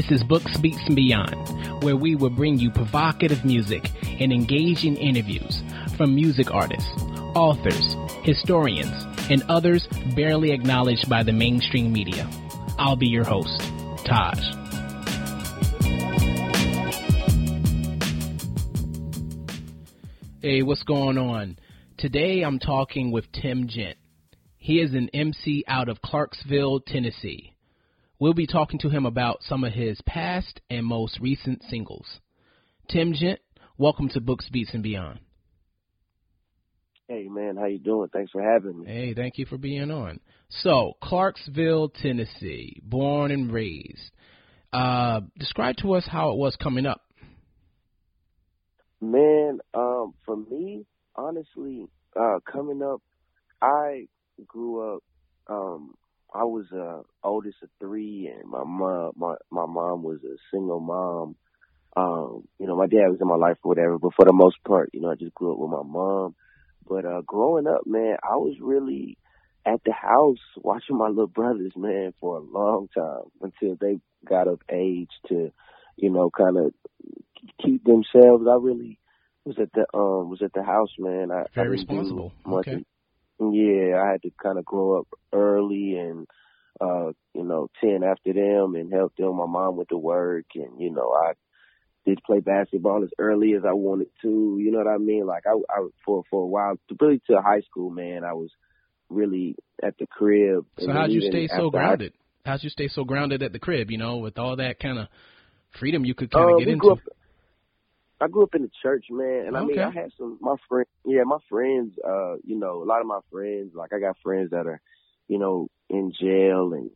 This is Books, Beats, and Beyond, where we will bring you provocative music and engaging interviews from music artists, authors, historians, and others barely acknowledged by the mainstream media. I'll be your host, Taj. Hey, what's going on? Today I'm talking with Tim Gent. He is an MC out of Clarksville, Tennessee. We'll be talking to him about some of his past and most recent singles. Tim Gent, welcome to Books, Beats, and Beyond. Hey man, how you doing? Thanks for having me. Hey, thank you for being on. So, Clarksville, Tennessee, born and raised. Uh, describe to us how it was coming up. Man, um, for me, honestly, uh, coming up, I grew up um I was uh oldest of three and my mom my my mom was a single mom. Um, you know, my dad was in my life or whatever, but for the most part, you know, I just grew up with my mom. But uh growing up, man, I was really at the house watching my little brothers, man, for a long time until they got of age to, you know, kind of keep themselves. I really was at the um was at the house, man. I very I responsible. Okay. Yeah, I had to kind of grow up early and uh, you know, ten after them and help them. My mom went to work and, you know, I did play basketball as early as I wanted to. You know what I mean? Like I, I for for a while, really to high school, man, I was really at the crib. So how'd you stay so grounded? I, how'd you stay so grounded at the crib? You know, with all that kind of freedom you could kind of uh, get into. Up, I grew up in the church, man, and I Okay. mean, I had some my friends. Yeah, my friends. Uh, you know, a lot of my friends. Like, I got friends that are, you know, in jail and,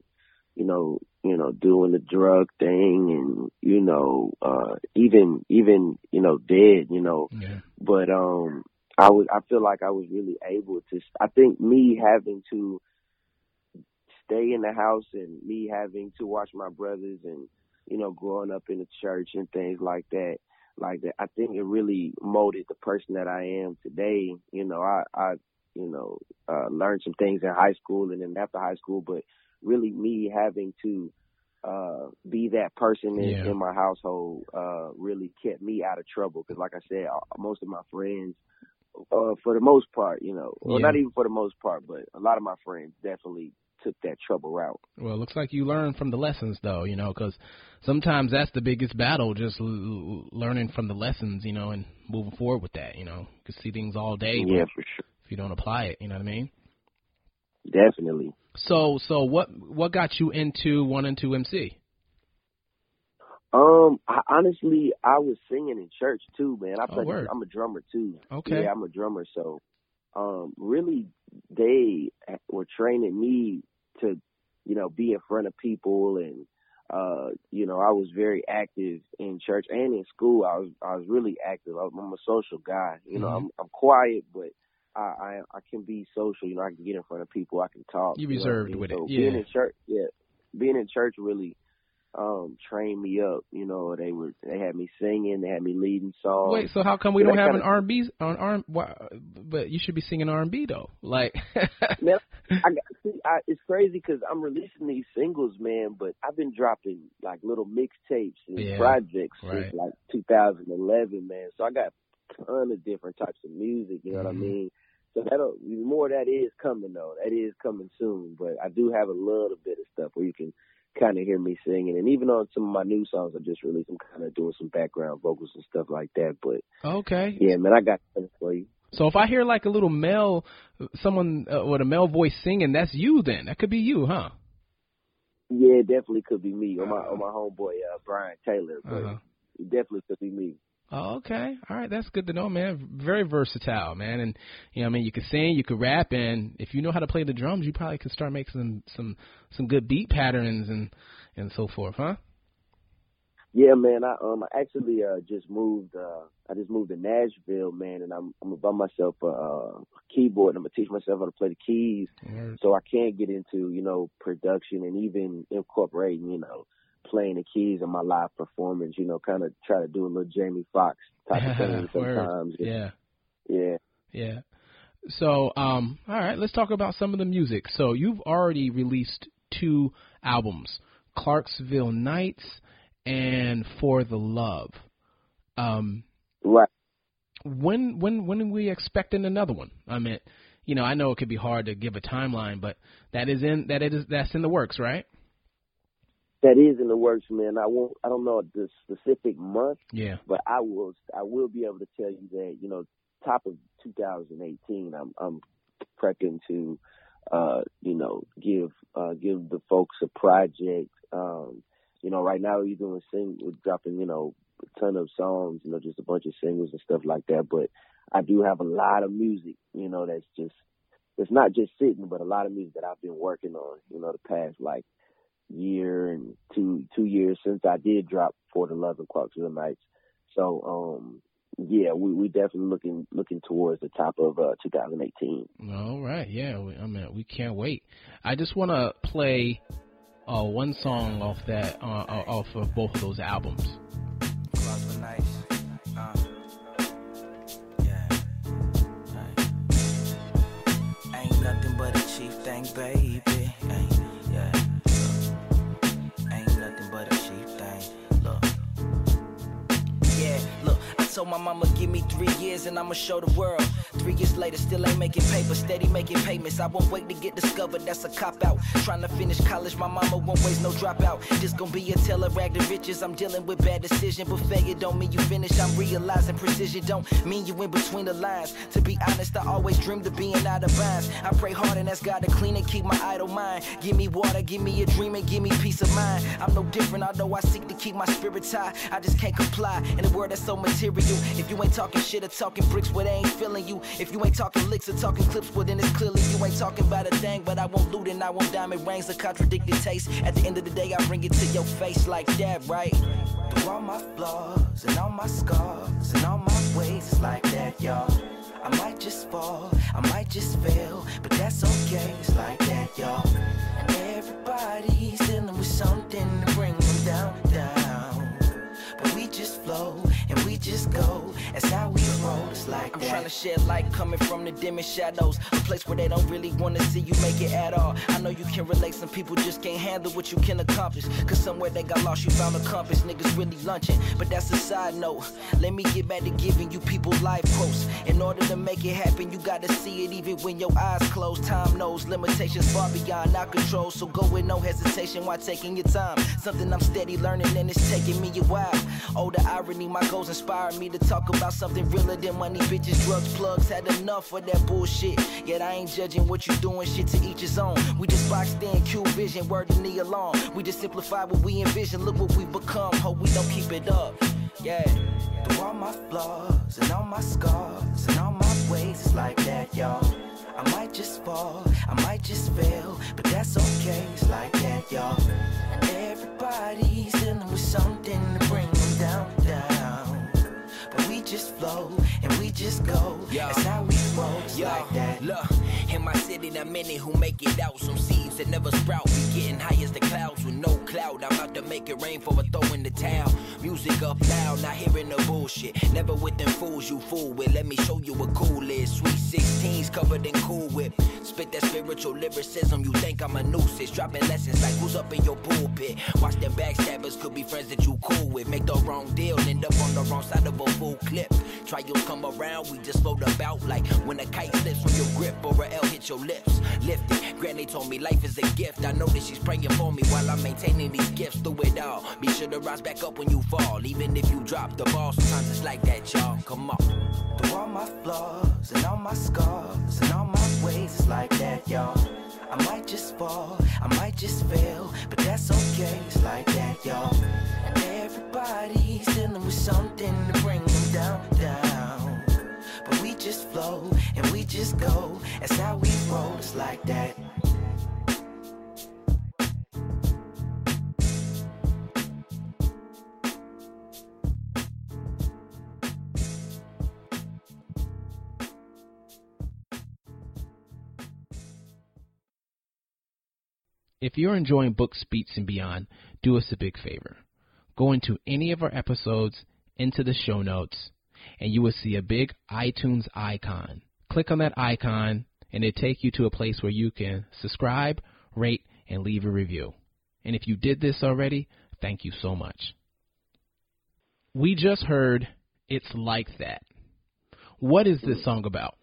you know, you know, doing the drug thing, and you know, uh, even even you know, dead. You know, Yeah. but um, I was. I feel like I was really able to. I think me having to stay in the house and me having to watch my brothers and you know, growing up in the church and things like that like that. I think it really molded the person that I am today. You know, I, I, you know, uh, learned some things in high school and then after high school, but really me having to, uh, be that person in, Yeah. in my household, uh, really kept me out of trouble. Cause like I said, uh, most of my friends, uh, for the most part, you know, well, Yeah. not even for the most part, but a lot of my friends definitely took that trouble route. Well, it looks like you learned from the lessons, though, you know, because sometimes that's the biggest battle, just l- learning from the lessons, you know, and moving forward with that, you know. You can see things all day, Yeah, for sure. if you don't apply it, you know what I mean? Definitely. So, so what what got you into wanting to MC? Um, I, honestly, I was singing in church too, man. I Oh, play. word. I'm a drummer too. Okay. Yeah, I'm a drummer. So, um, really, they were training me to, you know, be in front of people, and uh, you know, I was very active in church and in school. I was, I was really active. I'm, I'm a social guy. You know, Mhm. I'm, I'm quiet, but I, I, I can be social. You know, I can get in front of people. I can talk. You know I reserved mean? with it, So yeah. Being in church, yeah, being in church really um trained me up. You know, they were they had me singing, they had me leading songs. Wait, so how come we don't have an kinda- R&B on R? Why, but you should be singing R&B though. Like, Man, I see, I, it's crazy because I'm releasing these singles, man. But I've been dropping like little mixtapes and Yeah, projects right. since like 2011, man. So I got a ton of different types of music. You know what I Mhm. mean? So that'll more of that is coming though. That is coming soon. But I do have a little bit of stuff where you can kind of hear me singing, and even on some of my new songs I just released, I'm kind of doing some background vocals and stuff like that. But okay. yeah, man, I got something for you. So if I hear like a little male, someone uh, with a male voice singing, that's you. Then that could be you, huh? Yeah, it definitely could be me or my or my homeboy uh, Brian Taylor, but Uh-huh. it definitely could be me. Oh, okay. All right. That's good to know, man. Very versatile, man. And you know, I mean, you could sing, you could rap, and if you know how to play the drums, you probably could start making some some some good beat patterns and and so forth, huh? Yeah, man. I um I actually uh just moved uh I just moved to Nashville, man, and I'm I'm gonna buy myself a, uh keyboard. and I'm gonna teach myself how to play the keys, Word. so I can get into you know production and even incorporating you know playing the keys in my live performance. You know, kind of try to do a little Jamie Foxx type of thing sometimes. Yeah. yeah. Yeah. So, um, all right, let's talk about some of the music. So, you've already released two albums, Clarksville Nights and For the Love. Um, right. When when when are we expecting another one? I mean, you know, I know it could be hard to give a timeline, but that is in that is that's in the works, right? That is in the works, man. I won't. I don't know the specific month. Yeah. But I will. I will be able to tell you that you know, top of 2018, I'm I'm prepping to, uh, you know, give uh, give the folks a project. Um, you know, right now we're doing sing, we're dropping, you know, a ton of songs, you know, just a bunch of singles and stuff like that. But I do have a lot of music, you know, that's just it's not just sitting, but a lot of music that I've been working on, you know, the past like year and two two years since I did drop for the Love and Clarksville Nights. So um yeah, we we definitely looking looking towards the top of uh 2018. All right, yeah, we, I mean we can't wait. I just want to play uh, one song off that uh, uh off of both of those albums. baby. Told my mama, give me three years and I'ma show the world. Three years later, still ain't making paper, steady making payments. I won't wait to get discovered, that's a cop out. Trying to finish college, my mama won't waste no dropout. This gon' be a tell of rag to riches. I'm dealing with bad decision, but failure don't mean you finish. I'm realizing precision don't mean you in between the lines. To be honest, I always dreamed of being out of bounds. I pray hard and ask God to clean and keep my idle mind. Give me water, give me a dream and give me peace of mind. I'm no different, although I seek to keep my spirit high. I just can't comply in a world that's so material. If you ain't talking shit or talking bricks, well, they ain't feeling you. If you ain't talking licks or talking clips, well, then it's clearly you ain't talking about a thing. But I won't loot and I won't diamond rings or contradicted taste. At the end of the day, I bring it to your face like that, right? Through all my flaws and all my scars and all my ways, it's like that, y'all. I might just fall, I might just fail, but that's okay, it's like that, y'all. Everybody's dealing with something to bring them down, down. But we just flow we just go. That's how we roll. Like I'm that. trying to shed light coming from the dimmest shadows. A place where they don't really wanna see you make it at all. I know you can relate, some people just can't handle what you can accomplish. Cause somewhere they got lost, you found a compass. Niggas really lunching, but that's a side note. Let me get back to giving you people life quotes. In order to make it happen, you gotta see it even when your eyes close. Time knows limitations far beyond our control. So go with no hesitation while taking your time. Something I'm steady learning and it's taking me a while. Oh, the irony, my goals inspired me to talk about something realer than money, bitches, drugs, plugs. Had enough of that bullshit. Yet I ain't judging what you doing, shit to each his own. We just boxed in, Q vision, word to knee along. We just simplify what we envision, look what we become. Hope we don't keep it up. Yeah. Through all my flaws and all my scars and all my ways, it's like that, y'all. I might just fall, I might just fail, but that's okay, it's like that, y'all. Everybody's dealing with something to bring them down, down. Just flow and we just go. Yeah. That's how we roll, yeah. like that. Look, in my city, there many who make it out. Some seeds that never sprout. We getting high as the clouds with no cloud. I'm out to make it rain for a throw in the towel. Music up loud, not hearing the bullshit. Never with them fools you fool with. Let me show you what cool is. Sweet 16s covered in cool whip. Spit that spiritual lyricism. You think I'm a nuisance. Dropping lessons like who's up in your pulpit. Watch them backstabbers could be friends that you cool with. Make the wrong deal, end up on the wrong side of a full clip. Trials come around, we just float about like when a kite slips from your grip or a L hits your lips. Lift it. Granny told me life is a gift. I know that she's praying for me while I'm maintaining these gifts through it all. Be sure to rise back up when you fall, even if you drop the ball. Sometimes it's like that, y'all. Come on. Through all my flaws and all my scars and all my ways, it's like that, y'all. I might just fall, I might just fail, but that's okay, it's like that, y'all. And everybody's dealing with something to bring down, down. But we just flow and we just go, that's how we roll, it's like that. If you're enjoying Books, Beats, and Beyond, do us a big favor. Go into any of our episodes, into the show notes, and you will see a big iTunes icon. Click on that icon, and it take you to a place where you can subscribe, rate, and leave a review. And if you did this already, thank you so much. we just heard It's Like That. What is this song about?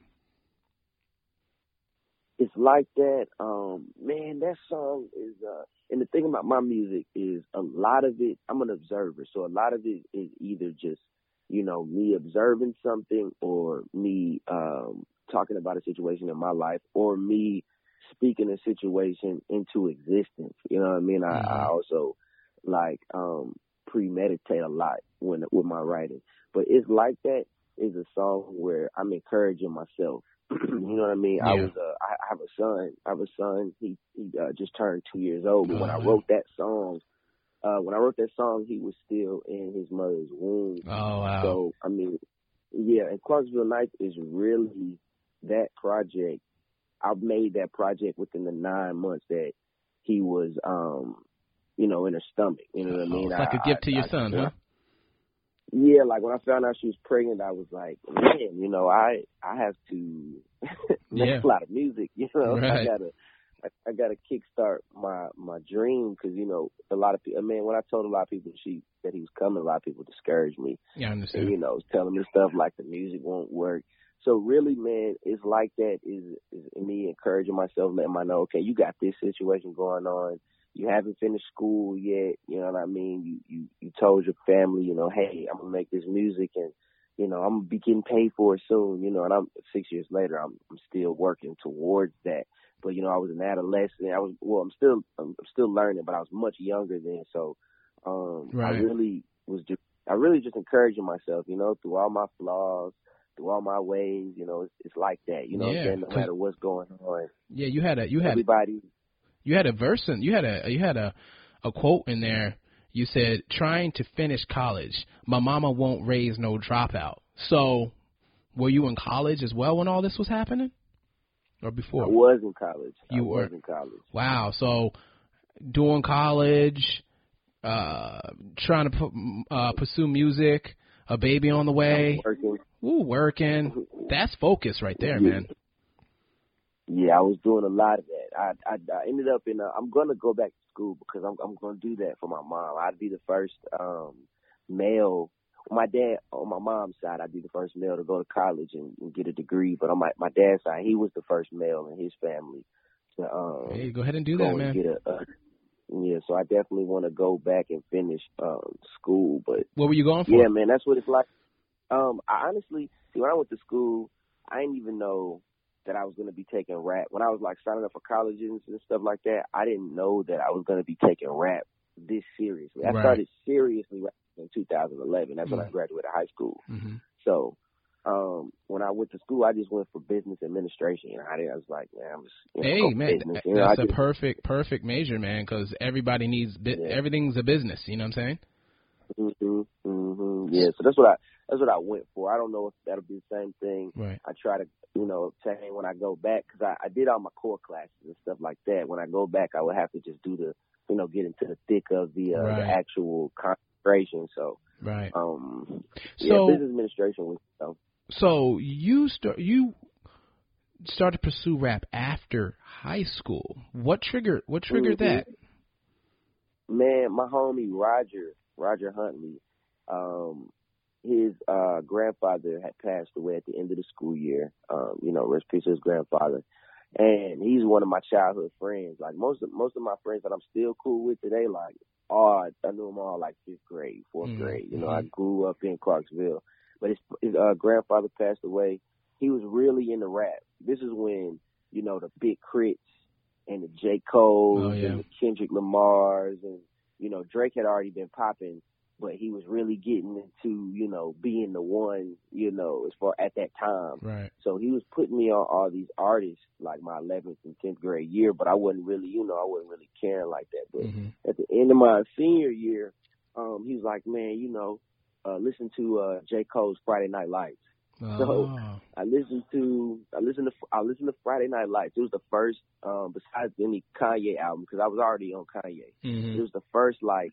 It's like that. Um, man, that song is uh and the thing about my music is a lot of it I'm an observer, so a lot of it is either just, you know, me observing something or me um talking about a situation in my life or me speaking a situation into existence. You know what I mean? I, I also like um premeditate a lot when with my writing. But it's like that is a song where I'm encouraging myself. you know what I mean? I was uh, I I have a son. I have a son. He he uh, just turned two years old. But when I wrote that song, uh, when I wrote that song, he was still in his mother's womb. Oh wow. So I mean, yeah, and Clarksville Nights is really that project. I've made that project within the nine months that he was, um, you know, in her stomach. You know what I Oh, mean? it's like a I- gift to your I- son, huh? Yeah, like when I found out she was pregnant, I was like, man, you know, I I have to make Yeah. a lot of music. You know, I gotta. I, I gotta kickstart my my dream because you know a lot of people. I mean, when I told a lot of people she that he was coming, a lot of people discouraged me Yeah, I and understand. you know, telling me stuff like the music won't work. So really, man, it's like that is, is me encouraging myself, letting my know, okay, you got this situation going on. You haven't finished school yet. You know what I mean? You you you told your family, you know, hey, I'm gonna make this music and you know I'm gonna be getting paid for it soon. You know, and I'm six years later, I'm I'm still working towards that. But you know, I was an adolescent. I was well, I'm still I'm still learning, but I was much younger then. So um I really was just I really just encouraging myself, you know, through all my flaws, through all my ways, you know, it's, it's like that, you know, what I'm Yeah, saying? no matter what's going on, Yeah, you had a you had everybody. You had a verse in you had a you had a a quote in there. You said trying to finish college. My mama won't raise no dropout. So, were you in college as well when all this was happening, or before? I was in college. You I were. was in college. Wow. So, doing college, uh, trying to pu- uh, pursue music, a baby on the way, Working. ooh, working. That's focus right there, man. Yeah, I was doing a lot of that. I I, I ended up in. A, I'm gonna go back to school because I'm I'm gonna do that for my mom. I'd be the first um male. My dad on my mom's side, I'd be the first male to go to college and, and get a degree. But on my my dad's side, he was the first male in his family to um Hey, go ahead and do that, man. get a, a yeah. So I definitely want to go back and finish um school. But What were you going for? yeah, man, that's what it's like. Um, I honestly see when I went to school, I didn't even know that I was going to be taking rap. When I was like signing up for colleges and stuff like that, I didn't know that I was going to be taking rap this seriously. I Right. started seriously in 2011. That's when I graduated high school. hmm So um when I went to school, I just went for business administration. You know, I, didn't- I was like, man, I'm just you know, Hey, man, business. You know, that's a just- perfect, perfect major, man. Because everybody needs bi- Yeah. everything's a business. You know what I'm saying? Mhm, mhm. Yeah, so that's what I that's what I went for. I don't know if that'll be the same thing. Right. I try to you know obtain when I go back because I, I did all my core classes and stuff like that. When I go back, I would have to just do the you know get into the thick of the, uh, Right. the actual concentration. So Right. um So- yeah, business administration was So, So you start you started to pursue rap after high school. What triggered what triggered Mhm. that? man, my homie Roger, Roger Huntley, um, his uh grandfather had passed away at the end of the school year. Um, you know, rest peace to his grandfather. And he's one of my childhood friends. Like most of most of my friends that I'm still cool with today, like oh, I knew them all like fifth grade, 4th Mhm, grade. You know, I mhm. grew up in Clarksville. But his his uh grandfather passed away. He was really into rap. This is when, you know, the Big K.R.I.T.s and the J. Cole's Oh, yeah. and the Kendrick Lamar's and you know Drake had already been popping, but he was really getting into you know being the one you know as far at that time. Right. So he was putting me on all these artists like my 11th and 10th grade year, but I wasn't really you know I wasn't really caring like that. But hmm at the end of my senior year, um, he was like, man, you know, uh, listen to uh, J Cole's Friday Night Lights. So- Oh. I listened to I listened to I listened to Friday Night Lights. It was the first um besides any Kanye album because I was already on Kanye. Mhm. It was the first like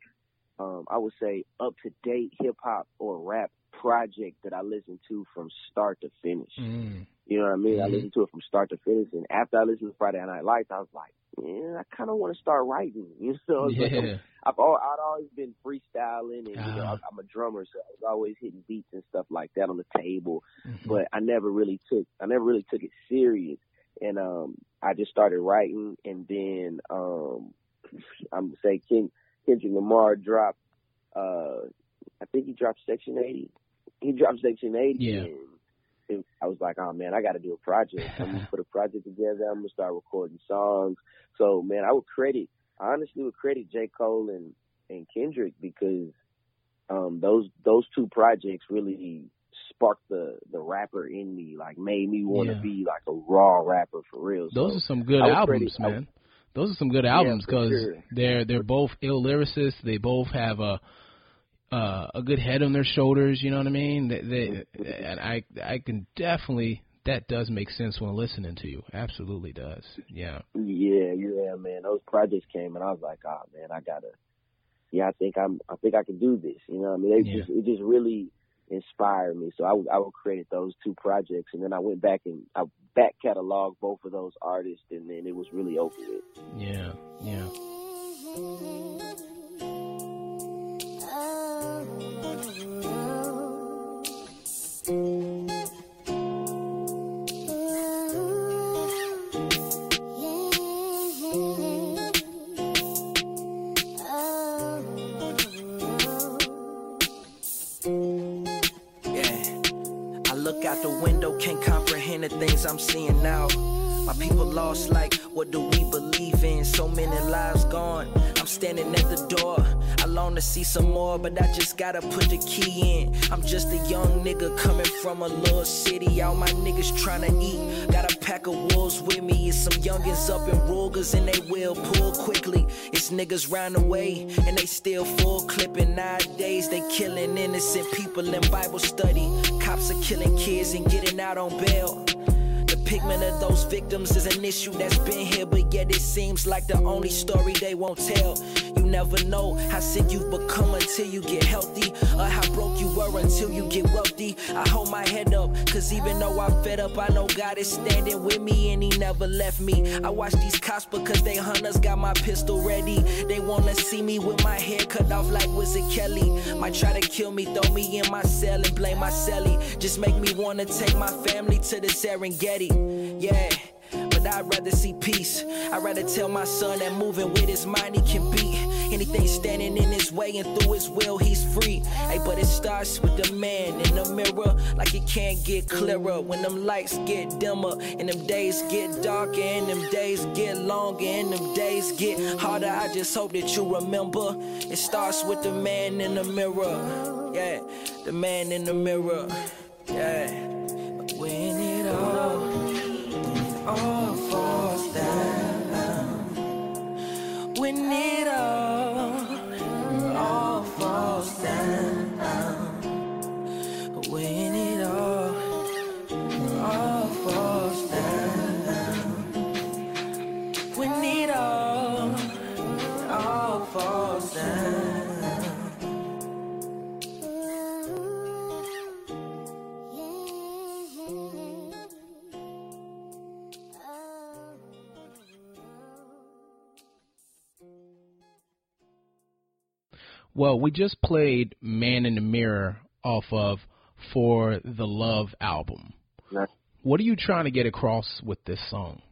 um I would say up to date hip hop or rap project that I listened to from start to finish. Mm. You know what I mean? I Mhm. listened to it from start to finish and after I listened to Friday Night Lights I was like, yeah, I kind of want to start writing. You know, yeah. like I've all, I'd always been freestyling, and you know, Ah. I'm a drummer, so I was always hitting beats and stuff like that on the table. Mhm. But I never really took, I never really took it serious, and um, I just started writing, and then um, I'm say Ken, Kendrick Lamar dropped, uh, I think he dropped Section 80. He dropped Section 80. Yeah. And I was like, oh man, I got to do a project. I'm gonna put a project together. I'm gonna start recording songs. So man, I would credit, I honestly would credit J Cole and and Kendrick because um those those two projects really sparked the the rapper in me, like made me want to Yeah. be like a raw rapper for real. Those so, are some good albums, credit- man. Those are some good albums because sure. they're they're both ill lyricists. They both have a uh, a good head on their shoulders. You know what I mean? They, they, and I I can definitely that does make sense when listening to you. Absolutely does. Yeah. Yeah, yeah, man. Those projects came and I was like, oh man, I gotta. Yeah, I think I'm. I think I can do this. You know, what I mean, they Yeah. just it just really inspired me. So I would I would credit those two projects, and then I went back and I back cataloged both of those artists, and then it was really over with. Yeah. Yeah. Yeah. Comprehend the things I'm seeing now. My people lost, like, what do we believe in? So many lives gone. I'm standing at the door. I long to see some more, but I just gotta put the key in. I'm just a young nigga coming from a little city. All my niggas tryna eat. Got a pack of wolves with me. It's some youngins up in Rugers, and they will pull quickly. It's niggas round the way, and they still full clipping. Nowadays, they killing innocent people in Bible study. Cops are killing kids and getting out on bail. The pigment of those victims is an issue that's been here, but yet it seems like the only story they won't tell. Never know how sick you've become until you get healthy, or how broke you were until you get wealthy. I hold my head up, cause even though I'm fed up, I know God is standing with me and He never left me. I watch these cops because they hunters got my pistol ready. They wanna see me with my hair cut off like Wizard Kelly. Might try to kill me, throw me in my cell and blame my celly. Just make me wanna take my family to the Serengeti. Yeah. But I'd rather see peace. I'd rather tell my son that moving with his mind he can beat anything standing in his way and through his will he's free. Hey, but it starts with the man in the mirror, like it can't get clearer when them lights get dimmer and them days get darker and them days get longer and them days get harder. I just hope that you remember it starts with the man in the mirror. Yeah, the man in the mirror. Yeah, when it all all falls down. When it all, all falls down. When Well, we just played "Man in the Mirror" off of "For the Love" album. Right. What are you trying to get across with this song?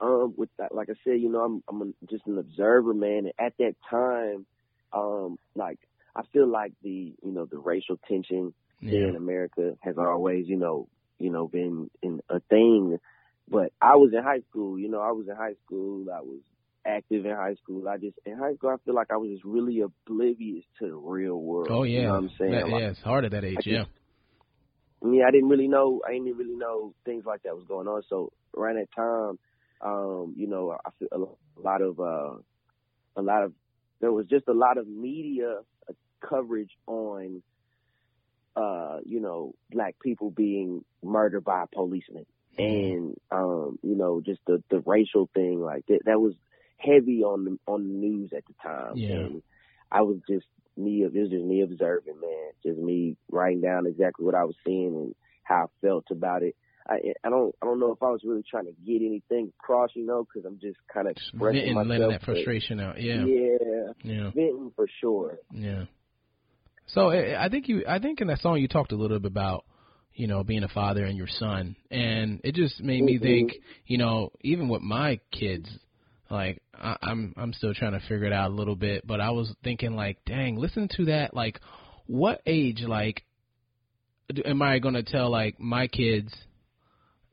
um with that like I said, you know, I'm I'm a, just an observer, man. And at that time, um, like I feel like the you know the racial tension here in America has always you know you know been in a thing. But I was in high school, you know, I was in high school. I was active in high school. I just in high school I feel like I was just really oblivious to the real world. Oh yeah, you know what I'm saying? That- Like, yeah, it's hard at that age. I just- Yeah, I mean, I didn't really know. I didn't really know things like that was going on. So around that time, um, you know, I feel a lot of, uh, a lot of, there was just a lot of media uh, coverage on, uh, you know, black people being murdered by policemen, and um, you know, just the the racial thing like that. That was heavy on the on the news at the time, Yeah. and I was just me. It was just me observing, man. Just me writing down exactly what I was seeing and how I felt about it. I I don't I don't know if I was really trying to get anything across, you know, because I'm just kind of expressing Venting, myself. letting that frustration out. Yeah. yeah, Yeah. venting for sure. Yeah. So I I think you, I think in that song you talked a little bit about, you know, being a father and your son, and it just made me Mhm. think, you know, even with my kids, like I, I'm, I'm still trying to figure it out a little bit, but I was thinking like, dang, listen to that, like, what age, like, am I gonna tell like my kids?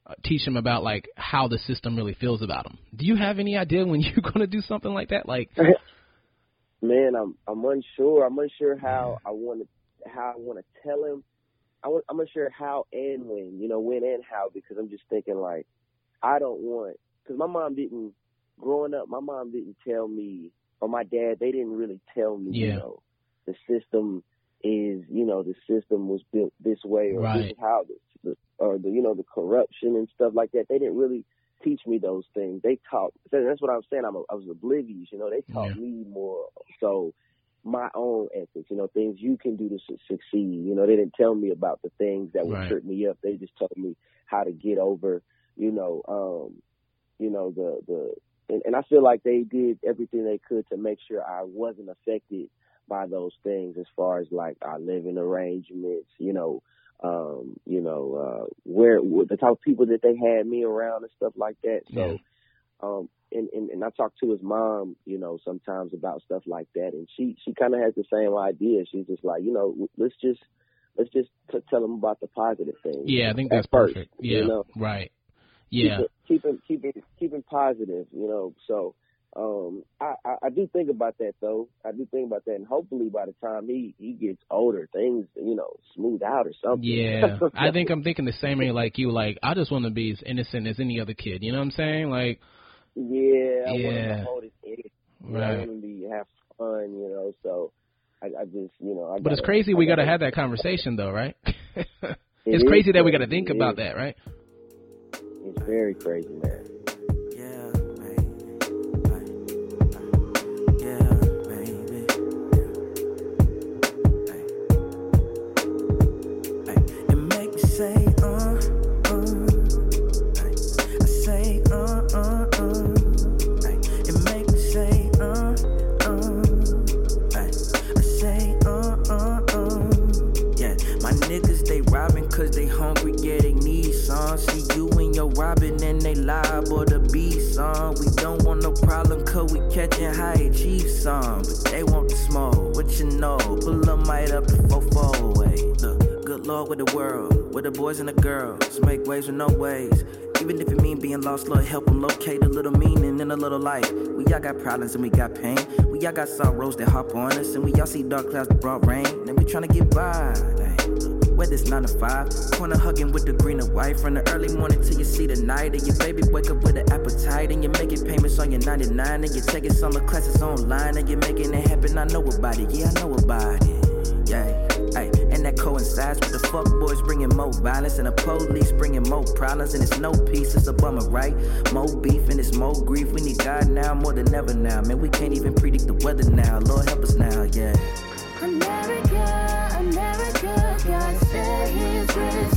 uh, Teach them about like how the system really feels about them. Do you have any idea when you're gonna do something like that? Like, Man, I'm I'm unsure. I'm unsure how I want to how I want to tell him. I want, I'm unsure how and when. You know, when and how because I'm just thinking like I don't want because my mom didn't growing up. My mom didn't tell me or my dad. They didn't really tell me. Yeah. You know, the system is you know the system was built this way or this is how the, the or the you know the corruption and stuff like that. They didn't really teach me those things. They taught. That's what I'm saying. I'm a, I was oblivious. You know, they taught Yeah. me more so my own ethics. You know, things you can do to su- succeed. You know, they didn't tell me about the things that would Right. trip me up. They just told me how to get over. You know, um, you know the the. And, and I feel like they did everything they could to make sure I wasn't affected by those things as far as like our living arrangements, you know, um, you know, uh, where the type of people that they had me around and stuff like that. So, um, and, and, and I talk to his mom, you know, sometimes about stuff like that. And she, she kind of has the same idea. She's just like, you know, let's just, let's just t- tell them about the positive things. yeah, I think at that's first, perfect. you Yeah, know? right. Yeah, keeping keeping keeping it, keep it, keep it positive, you know. So, um, I, I, I do think about that though. I do think about that, and hopefully by the time he he gets older, things you know smooth out or something. Yeah, I think I'm thinking the same way like you. Like, I just want to be as innocent as any other kid. You know what I'm saying? Like, yeah, I want him Yeah. to hold his edge. You know, I right. want him to be, have fun, you know. So, I, I just you know. I But it's gotta- crazy I we got to gotta- have that conversation though, right? It it's is crazy that we got to think it about is. that, right? It's very crazy, man. Catching high achieve some. But they want the smoke, what you know? Pull a might up the fofo way. Look, good lord with the world, with the boys and the girls. Make waves with no ways. Even if it mean being lost, Lord, help them locate a little meaning in a little life. We all got problems and we got pain. We all got sorrows that hop on us, and we all see dark clouds that brought rain. And we tryna get by. Dang. Whether it's 9 to 5, corner hugging with the green and white. From the early morning till you see the night. And your baby wake up with an appetite. And you're making payments on your 99. And you're taking summer classes online. And you're making it happen. I know about it. Yeah, I know about it. Yeah. Ay, and that coincides with the fuck boys bringing more violence and the police bringing more problems and it's no peace. It's a bummer, right? More beef and it's more grief. We need God now more than ever now. Man, we can't even predict the weather now. Lord help us now, yeah.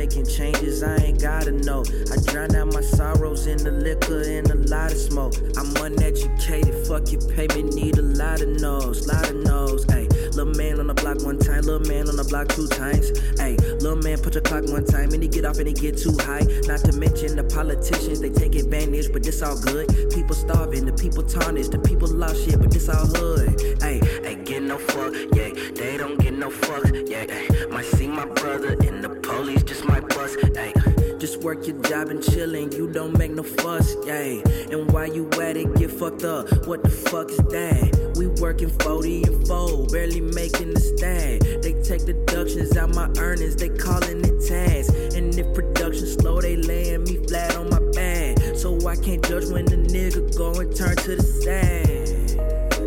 making changes, I ain't gotta know. I drown out my sorrows in the liquor and a lot of smoke. I'm uneducated, fuck your payment, need a lot of no's, lot of no's. Ayy, little man on the block one time, little man on the block two times. Ayy, little man put your clock one time and he get off and he get too high. Not to mention the politicians, they take advantage, but this all good. People starving, the people tarnished, the people lost shit, but this all hood. Ayy, ain't get no fuck, yeah, they don't get no fuck, yeah. Might see my brother and the just work your job and chillin'. You don't make no fuss, yeah. And while you at it, get fucked up. What the fuck is that? We working 40 and 4, barely making the stack. They take deductions out my earnings, they callin' it tax. And if production slow, they layin' me flat on my back. So I can't judge when the nigga go and turn to the side.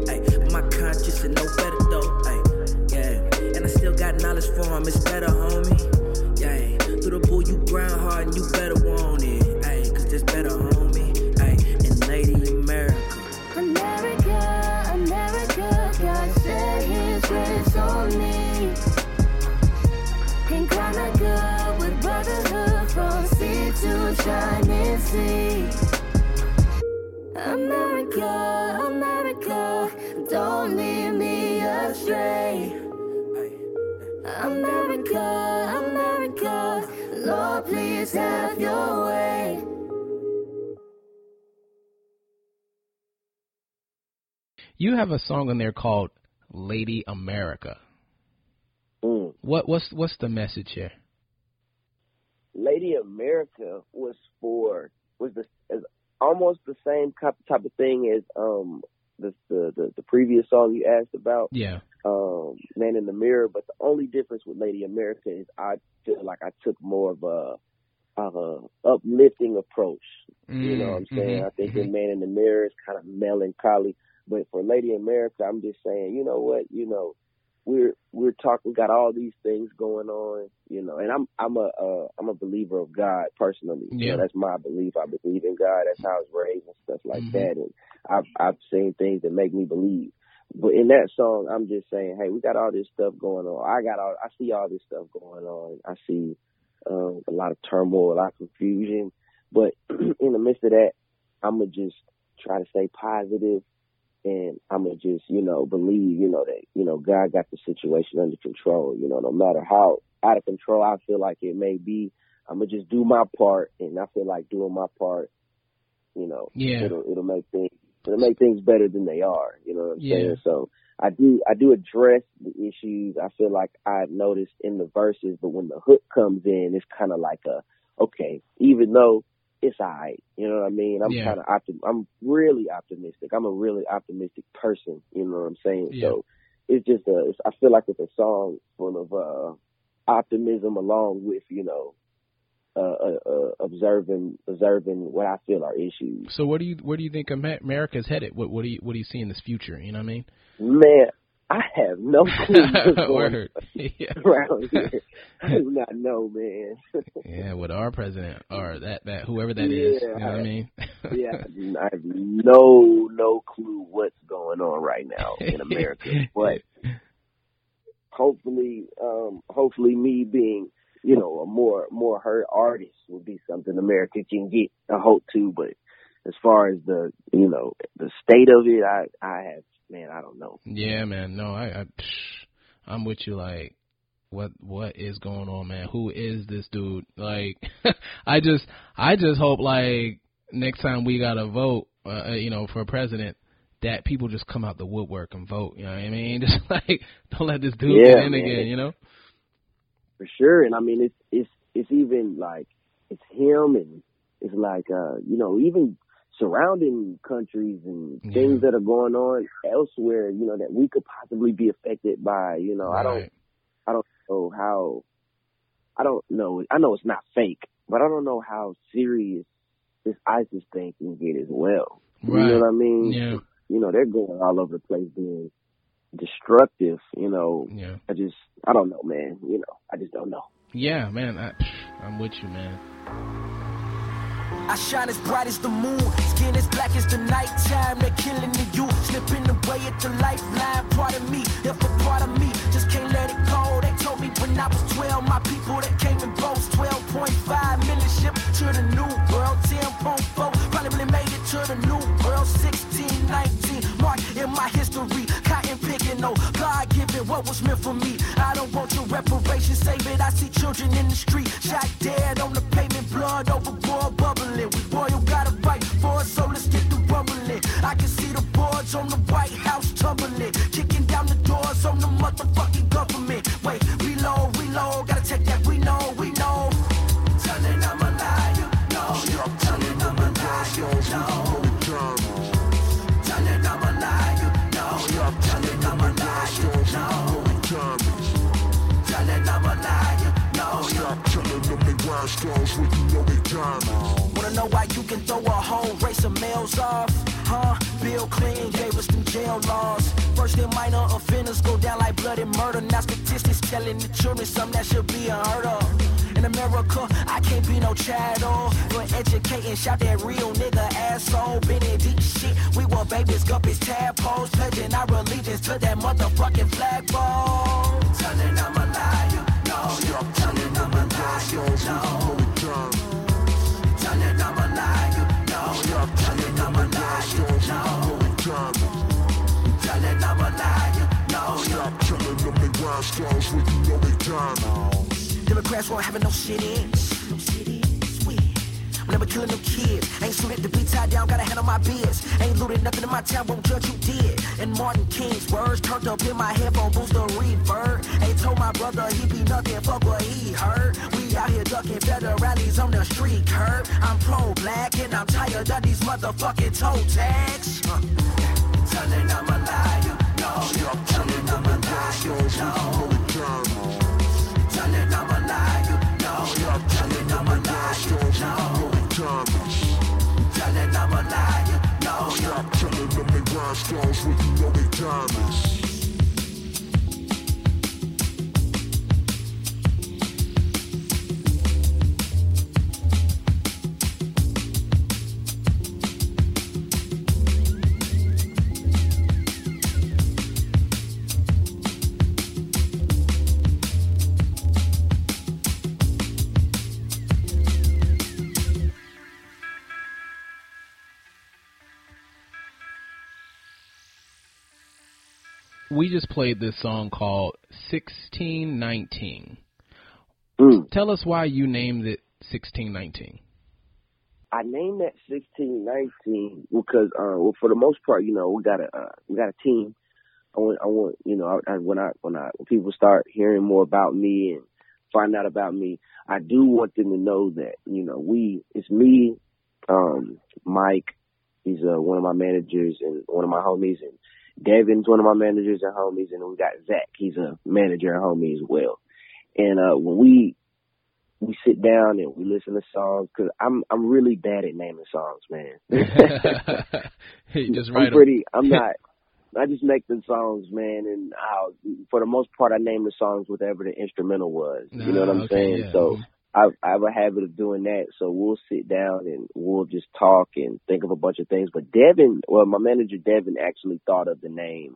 Ay, my conscience is no better though. Ay, yeah, and I still got knowledge for him. It's better, homie. Grind hard and you better want it. Ay, cause it's better, homie. Ay, and Lady America. America, America, God said His grace on me. Ain't kinda with brotherhood from sea to shining sea. America, America, don't lead me astray. America, America, Lord, have your way. You have a song on there called Lady America. Mm. What what's what's the message here? Lady America was for was the is almost the same type type of thing as um the the the, the previous song you asked about Yeah. um Man in the Mirror, but the only difference with Lady America is I feel like I took more of a of a uplifting approach. You know what I'm saying? Mhm, I think mhm. in Man in the Mirror is kind of melancholy, but for Lady America, I'm just saying, you know what, you know, we're we're talking, we got all these things going on, you know, and I'm I'm a uh, I'm a believer of God personally. You Yeah. know, that's my belief. I believe in God. That's how I was raised and stuff like Mhm. that. And I've I've seen things that make me believe. But in that song, I'm just saying, hey, we got all this stuff going on. I got all I see all this stuff going on. I see um, a lot of turmoil, a lot of confusion. But in the midst of that, I'm gonna just try to stay positive and I'm gonna just, you know, believe, you know, that, you know, God got the situation under control. You know, no matter how out of control I feel like it may be, I'm gonna just do my part, and I feel like doing my part, you know, Yeah. it'll it'll make things it'll make things better than they are. You know what I'm Yeah. saying? So I do I do address the issues. I feel like I've noticed in the verses, but when the hook comes in, it's kind of like a okay, even though it's alright. You know what I mean? I'm Yeah. kind of optim- I'm really optimistic. I'm a really optimistic person. You know what I'm saying? Yeah. So it's just a. It's, I feel like it's a song full of uh optimism along with you know uh, uh, uh observing observing what I feel are issues. So what do you where do you think Amer- America's headed? What what do you what do you see in this future? You know what I mean? Man, I have no clue what's going Word. yeah. around here. I do not know, man. Yeah, with our president or that that whoever that is. You know what I mean? yeah, I I have no no clue what's going on right now in America, but hopefully, um, hopefully, me being you know a more more heard artist would be something America can get a hope to. But as far as the you know the state of it, I I have man, I don't know. Yeah, man. No, I, I I'm with you. Like, what what is going on, man? Who is this dude? Like, I just I just hope like next time we gotta vote, uh, you know, for a president, that people just come out the woodwork and vote. You know what I mean? Just like don't let this dude Yeah, get in man. again. You know? For sure. And I mean, it's it's it's even like it's him, and it's like uh, you know, even surrounding countries and Yeah. things that are going on elsewhere. You know, that we could possibly be affected by. You know, I don't I don't know how. I don't know. I know it's not fake, but I don't know how serious this ISIS thing can get as well. You know what I mean? Yeah. You know, they're going all over the place being destructive. You know, Yeah. I just, I don't know, man. You know, I just don't know. Yeah, man. I, I'm with you, man. I shine as bright as the moon, skin as black as the nighttime. They're killing the youth, slipping away at the lifeline. Part of me, if a part of me just can't let it go. They told me when I was 12, my people that came in boats, 12.5 million ship to the new world, 10.4 probably really made it to the new world, 16, 19 mark in my history. No, God-given, what was meant for me. I don't want your reparations, save it. I see children in the street, shot dead on the pavement, blood overboard, bubbling. We royal got a bite for us, so let's get the rumbling. I can see the boards on the White House tumbling, kicking down the doors on the motherfucking government. Wait, reload, reload, gotta take that. We know, we know. Telling I'm a liar, no. Stop telling I'm a liar, no. no. Telling them a lie, no. Stop telling them they rhinestones when you know they diamonds. Wanna know why you can throw a whole race of males off? Huh? Bill Clinton gave us them jail laws. First they minor offenders go down like blood and murder. Now statistics telling the children something that should be unheard of. In America, I can't be no chattel. For educating, shout that real nigga asshole. Been in deep shit, we were babies, guppies, tadpoles. Pledging our allegiance to that motherfucking flagpole. Telling I'm a liar, no. Telling I'm a liar, no. Telling I'm a liar, no. Telling I'm a liar, no. Telling I'm a liar, no. Stop telling them they rhinestones when you know they diamonds. Democrats won't have no shit in. No shit in. I'm never killing no kids. Ain't suited to be tied down, gotta handle my biz. Ain't looted nothing in my town, won't judge who did. And Martin King's words turned up in my headphone, boost the reverb. Ain't told my brother he be nothing, fuck what he heard. We out here ducking federal rallies on the street curb. I'm pro-black and I'm tired of these motherfucking toe tags. Uh, no. Telling I'm a liar, no. Telling I'm a liar, no. Stop telling them they rhinestones when you know they diamonds. We just played this song called 1619. Mm. Tell us why you named it 1619. I named that sixteen nineteen because, uh, well, for the most part, you know, we got a uh, we got a team. I want, I want, you know, I, I, when I when I when people start hearing more about me and find out about me, I do want them to know that, you know, we it's me, um, Mike, he's uh, one of my managers and one of my homies, and Devin's one of my managers and homies, and we got Zach, he's a manager and homie as well. And uh, when we we sit down and we listen to songs, because I'm I'm really bad at naming songs, man. hey, just I'm write 'em. pretty. I'm not. I just make the songs, man, and I'll, for the most part, I name the songs whatever the instrumental was. You know what I'm okay, saying? yeah. So I, I have a habit of doing that. So we'll sit down and we'll just talk and think of a bunch of things. But Devin, well, my manager Devin actually thought of the name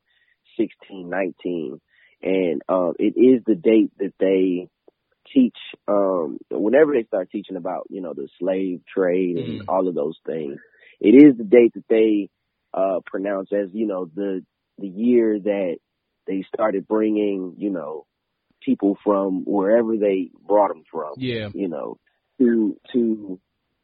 1619, and um, it is the date that they teach. Um, whenever they start teaching about, you know, the slave trade and Mhm. all of those things, it is the date that they uh, pronounce as, you know, the the year that they started bringing, you know, people from wherever they brought them from Yeah. you know, to to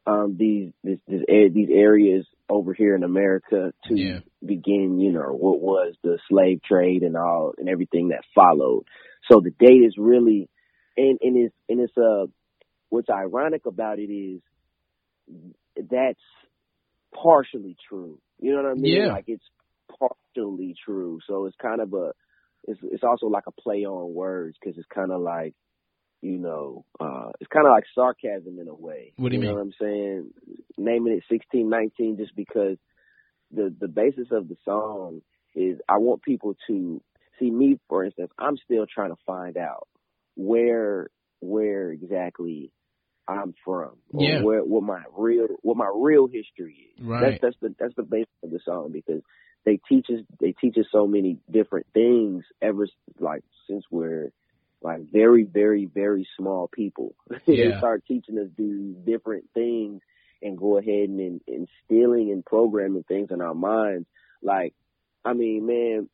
um these this, this these areas over here in America to Yeah. begin, you know, what was the slave trade and all and everything that followed. So the date is really and and it's and it's uh what's ironic about it is that's partially true. You know what I mean? Yeah. Like it's partially true. So it's kind of a it's it's also like a play on words because it's kind of like you know uh it's kind of like sarcasm in a way. What do you know mean? what I'm saying? Naming it 1619 just because the the basis of the song is I want people to see me for instance. I'm still trying to find out where where exactly I'm from or Yeah. where what my real what my real history is. Right. That's that's the that's the basis of the song because they teach us they teach us so many different things ever like since we're like very very very small people. they start teaching us these different things and go ahead and, and instilling and programming things in our minds. Like, I mean, man,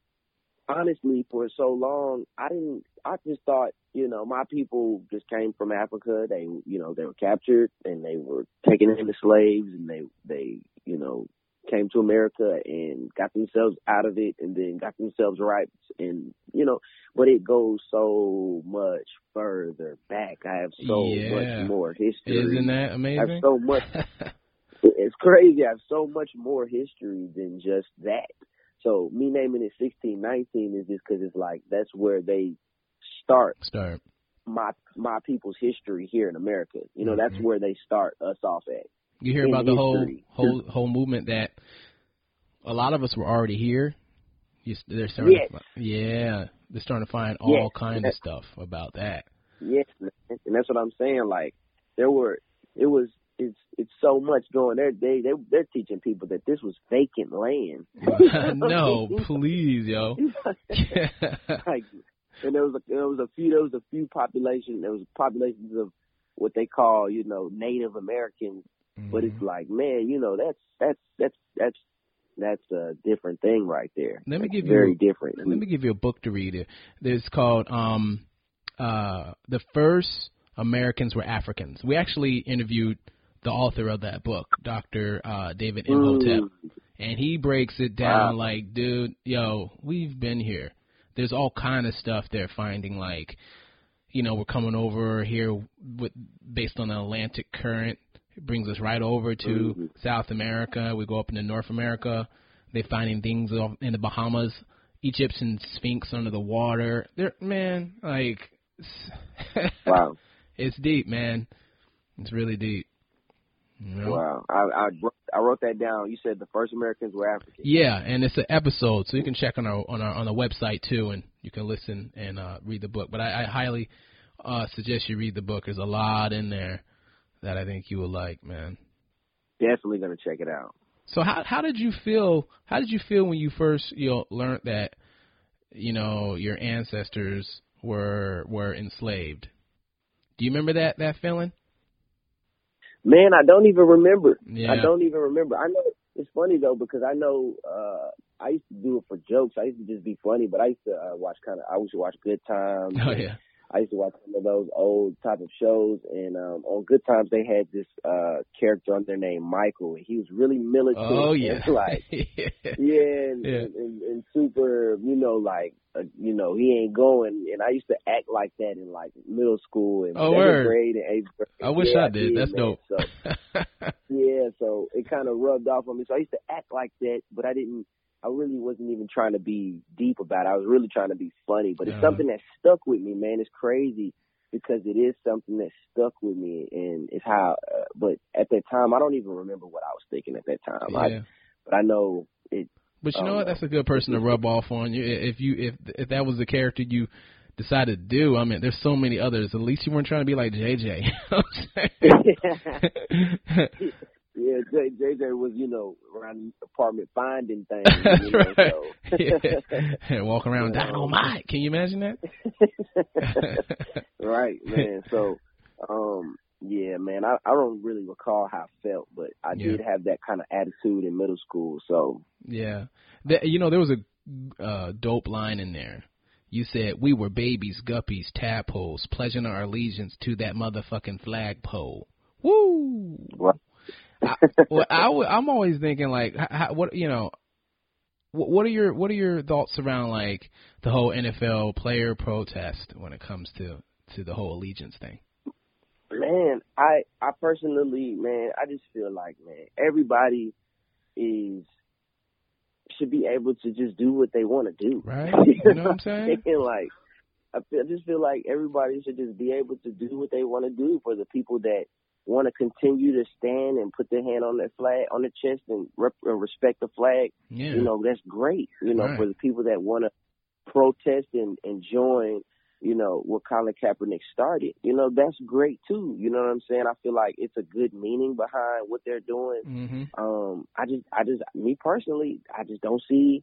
honestly, for so long, I didn't. I just thought, you know, my people just came from Africa. They, you know, they were captured and they were taken into slaves, and they, they, you know, came to America and got themselves out of it, and then got themselves right and you know, but it goes so much further back. I have so Yeah. much more history. Isn't that amazing? I have so much. It's crazy. I have so much more history than just that. So me naming it 1619 is just because it's like that's where they start Start. my my people's history here in America. You know, that's Mhm. where they start us off at. You hear about the whole whole whole movement that a lot of us were already here. You, they're starting Yes. yeah, they're starting to find all Yes. kind of stuff about that. Yes, and that's what I'm saying. Like there were, it was, it's it's so much going there. They they they're teaching people that this was vacant land. no, please, yo. like, and there was a, there was a few there was a few population there was populations of what they call you know Native Americans, but it's Mhm. like man, you know that's that's that's that's that's a different thing right there. Let me That's give you very different. Let me give you a book to read. It's called um uh The First Americans Were Africans. We actually interviewed the author of that book, Dr. Uh David Imhotep. Mm, and he breaks it down Wow. like, dude, yo, we've been here. There's all kind of stuff they're finding, like, you know, we're coming over here with based on the Atlantic current. It brings us right over to Mhm. South America. We go up into North America. They're finding things in the Bahamas, Egyptian Sphinx under the water. They're man, like, it's, wow, it's deep, man. It's really deep. You know? wow. I I wrote- I wrote that down. You said the first Americans were African. Yeah, and it's an episode, so you can check on our on our on the website too, and you can listen and uh, read the book. But I, I highly uh, suggest you read the book. There's a lot in there that I think you will like, man. Definitely gonna check it out. So how how did you feel? How did you feel when you first you know learned that you know your ancestors were were enslaved? Do you remember that that feeling? Man, I don't even remember. Yeah. I don't even remember. I know it's funny though because I know uh I used to do it for jokes. I used to just be funny, but I used to uh, watch kind of. I used to watch Good Times. Oh yeah. I used to watch some of those old type of shows, and um on Good Times they had this uh character on there named Michael, and he was really militant. Oh yeah. and, like yeah. and, Yeah. And, and, and super, you know, like uh, you know, he ain't going. And I used to act like that in like middle school and Oh, seventh grade and eighth grade. I wish Yeah, I did. That's man. dope. So yeah, so it kind of rubbed off on me. So I used to act like that, but I didn't. I really wasn't even trying to be deep about it. I was really trying to be funny. But it's Uh-huh. something that stuck with me, man. It's crazy because it is something that stuck with me, and it's how. Uh, but at that time, I don't even remember what I was thinking at that time. I, but I know it. But you know what? That's a good person to rub off on you. If you if if that was the character you decided to do, I mean, there's so many others. At least you weren't trying to be like JJ. You know what I'm saying? yeah, J, JJ was, you know, around the apartment finding things. You know, right. so. yeah. And walk around Yeah. dynamite. Can you imagine that? right, man. So, um, yeah, man. I, I don't really recall how I felt, but I Yeah. did have that kind of attitude in middle school. So, Yeah. The, you know, there was a uh, dope line in there. You said, We were babies, guppies, tadpoles, pledging our allegiance to that motherfucking flagpole. Woo! Right. I, well, I, w- I'm always thinking, like, how, what, you know, what, what are your what are your thoughts around like the whole NFL player protest when it comes to to the whole allegiance thing? man, I I personally, man, I just feel like, man, everybody is should be able to just do what they want to do. Right? You know what I'm saying? like, I, feel, I just feel like everybody should just be able to do what they want to do for the people that want to continue to stand and put their hand on their flag, on their chest, and, rep, respect the flag. Yeah. You know, that's great. You know, Right. for the people that want to protest and, and join, you know, what Colin Kaepernick started. You know, that's great too. You know what I'm saying? I feel like it's a good meaning behind what they're doing. hmm Um, I just, I just, me personally, I just don't see.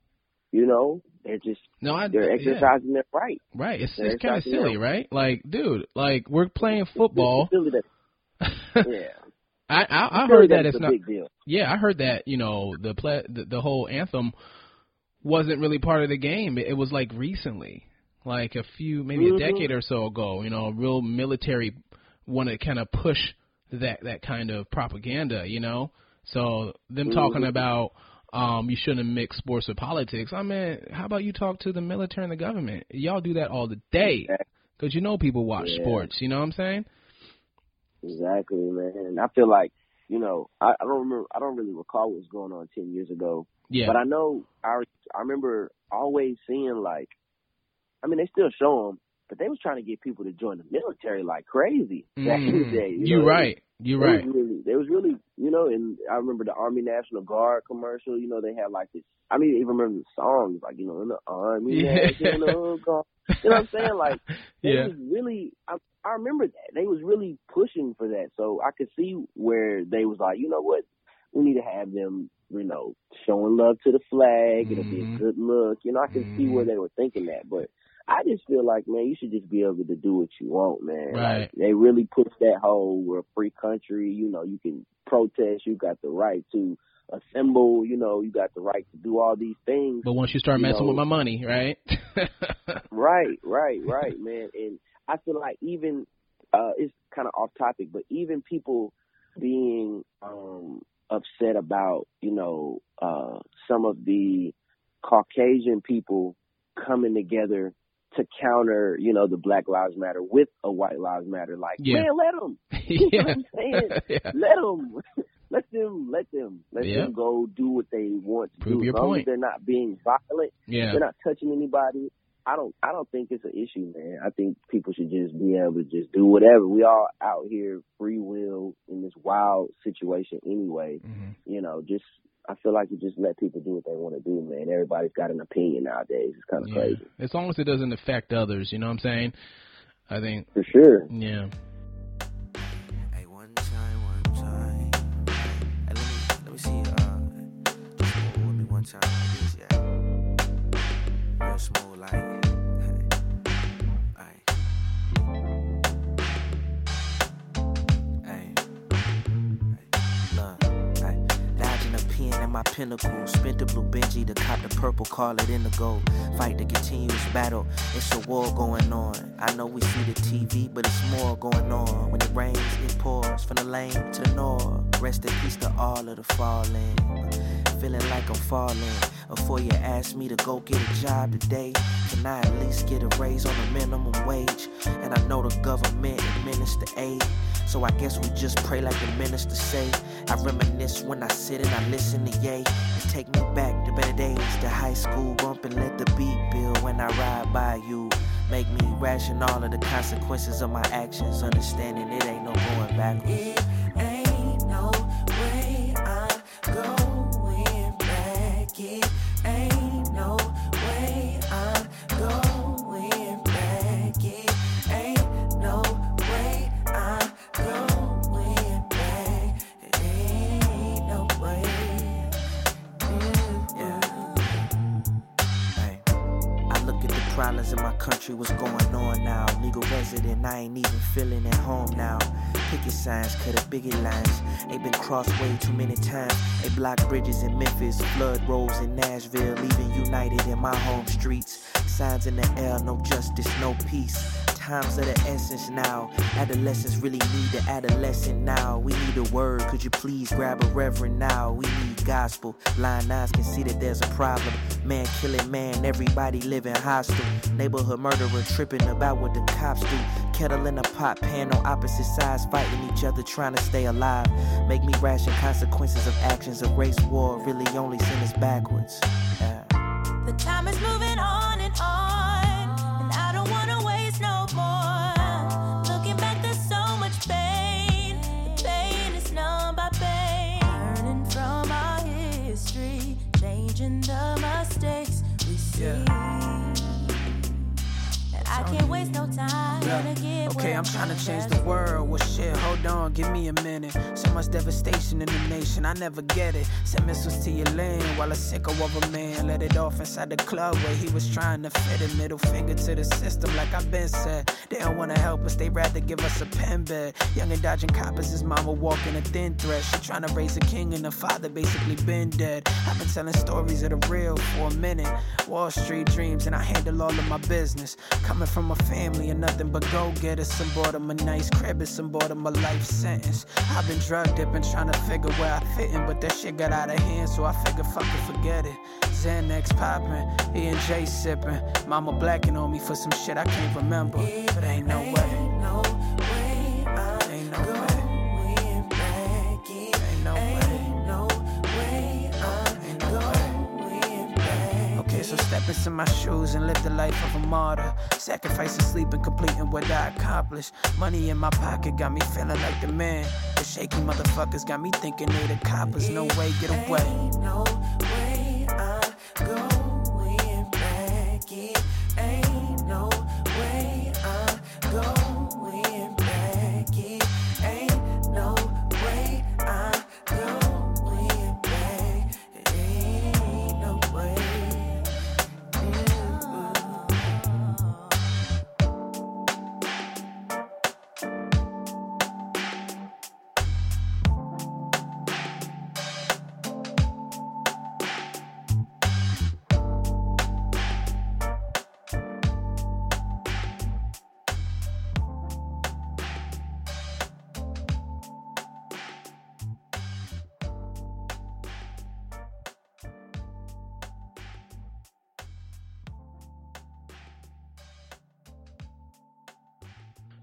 You know, they're just No, I they're yeah. exercising their right. Right. It's Yeah, it's kind of silly, right? Like, dude, like we're playing football. It's silly that- I yeah, I, I heard that it's not. big deal. Yeah, I heard that you know the play the, the whole anthem wasn't really part of the game. It, it was like recently, like a few maybe Mhm. a decade or so ago. You know, a real military want to kind of push that that kind of propaganda. You know, so them talking Mhm. about um you shouldn't mix sports with politics. I mean, how about you talk to the military and the government? Y'all do that all the day because you know people watch Yeah. sports. You know what I'm saying? Exactly, man. I feel like, you know, I, I don't remember, I don't really recall what was going on ten years ago, Yeah. but I know I I remember always seeing like, I mean, they still show them, but they was trying to get people to join the military like crazy back in the Mm. day. You know? right. You're right. Was really, they was really, you know, and I remember the Army National Guard commercial. You know, they had like this. I mean, even remember the songs, like you know, in the Army Yeah. National Guard. You know what I'm saying? Like Yeah. was really. I, I remember that they was really pushing for that. So I could see where they was like, you know what, we need to have them, you know, showing love to the flag. It'll be a good look. You know, I can see Mhm. where they were thinking that, but. I just feel like, man, you should just be able to do what you want, man. Right. Like, they really push that whole we're a free country. You know, you can protest. You got the right to assemble. You know, you got the right to do all these things. But once you start You messing know- with my money, right? Right, right, right, man. And I feel like even uh it's kind of off topic, but even people being um upset about, you know, uh some of the Caucasian people coming together to counter, you know, the Black Lives Matter with a White Lives Matter. Like, Yeah. man, let them. You know what I'm saying? yeah. Let them. Let them. Let them. Let Yeah. them go do what they want to Prove do. your as long point. as they're not being violent Yeah. they're not touching anybody. I don't I don't think it's an issue, man. I think people should just be able to just do whatever. We all out here free will in this wild situation anyway. Mhm. You know, just I feel like you just let people do what they want to do, man. Everybody's got an opinion nowadays. It's kind of Yeah. crazy. As long as it doesn't affect others, you know what I'm saying? I think, For sure. yeah. Hey, one my pinnacle. Spent the blue Benji to cop the purple, call it indigo. Fight the continuous battle. It's a war going on. I know we see the TV, but it's more going on. When it rains, it pours from the lane to the north. Rest in peace to all of the fallen. Feeling like I'm falling. Before you ask me to go get a job today, can I at least get a raise on the minimum wage? And I know the government administer aid. So I guess we just pray like the minister say. I reminisce when I sit and I listen to. It take me back to better days, to high school bump and let the beat build when I ride by you. Make me ration all of the consequences of my actions, understanding it ain't no going backwards. Country, what's going on now. Legal resident, I ain't even feeling at home now. Picket signs, cut up biggie lines. Ain't been crossed way too many times. They block bridges in Memphis, flood roads in Nashville, leaving united in my home streets. Signs in the air, no justice, no peace. Times of the essence now. Adolescents really need the adolescent now. We need a word, could you please grab a reverend now? We need gospel. Line eyes can see that there's a problem. Man killing man, everybody living hostile. Neighborhood murderer tripping about what the cops do. Kettle in a pot, pan on opposite sides, fighting each other, trying to stay alive. Make me ration consequences of actions. A race war really only send us backwards. Yeah. The time is moving on, Okay, I'm trying to change the world. Well, shit, hold on, give me a minute. So much devastation in the nation, I never get it. Send missiles to your lane while a sicko of a man let it off inside the club where he was trying to fit a Middle finger to the system, like I've been said. They don't wanna help us, they rather give us a pen bed. Young and dodging coppers, his mama walking a thin thread. She trying to raise a king and the father basically been dead. I've been telling stories of the real for a minute. Wall Street dreams, and I handle all of my business. Coming from a family of nothing but go getters. Some bought him a nice crib and some him a life sentence. I've been drug dipping, trying to figure where I fit in, but that shit got out of hand, so I figure fuck it, forget it. Xanax popping, E and J sipping. Mama blacking on me for some shit I can't remember, but. Ain't no way so step into my shoes and live the life of a martyr. Sacrificing sleep and completing what I accomplished. Money in my pocket got me feeling like the man. The shaky motherfuckers got me thinking they the coppers. No way, get away. Ain't no way I'm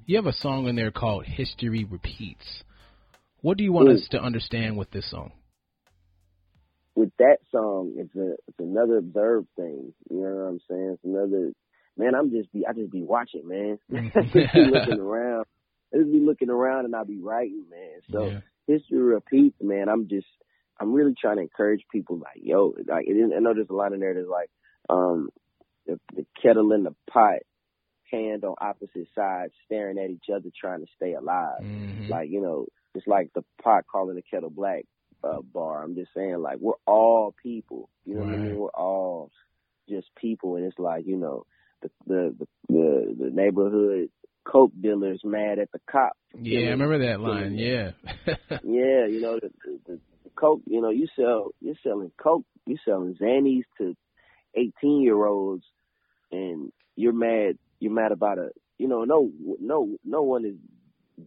You have a song in there called History Repeats. What do you want Mm. us to understand with this song? with that song, it's a it's another observed thing. You know what I'm saying? It's another man. I'm just be I just be watching, man. just be looking around. I just be looking around and I be writing, man. So Yeah. history repeats, man. I'm just I'm really trying to encourage people, like yo, like it, I know there's a lot in there that's like um the, the kettle and the pot, hand on opposite sides, staring at each other, trying to stay alive. Mhm. Like, you know, it's like the pot calling the kettle black uh, bar. I'm just saying, like, we're all people. You know what I mean? We're all just people. And it's like, you know, the the the, the, the neighborhood coke dealers mad at the cop. yeah, I remember that line. Yeah. Yeah, you know, the, the, the, the coke, you know, you sell, you're selling coke, you're selling Xannies to 18 year olds and you're mad, you're mad about a, you know, no, no, no one is